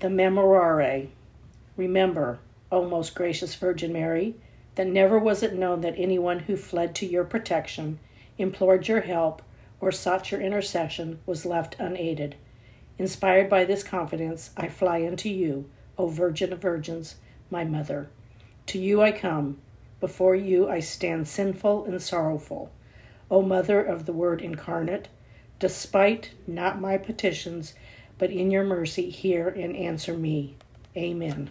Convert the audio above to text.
The Memorare. Remember, O most gracious Virgin Mary, that never was it known that anyone who fled to your protection, implored your help, or sought your intercession was left unaided. Inspired by this confidence, I fly unto you, O Virgin of Virgins, my Mother. To you I come. Before you I stand sinful and sorrowful. O Mother of the Word incarnate, despite not my petitions, but in your mercy hear and answer me. Amen.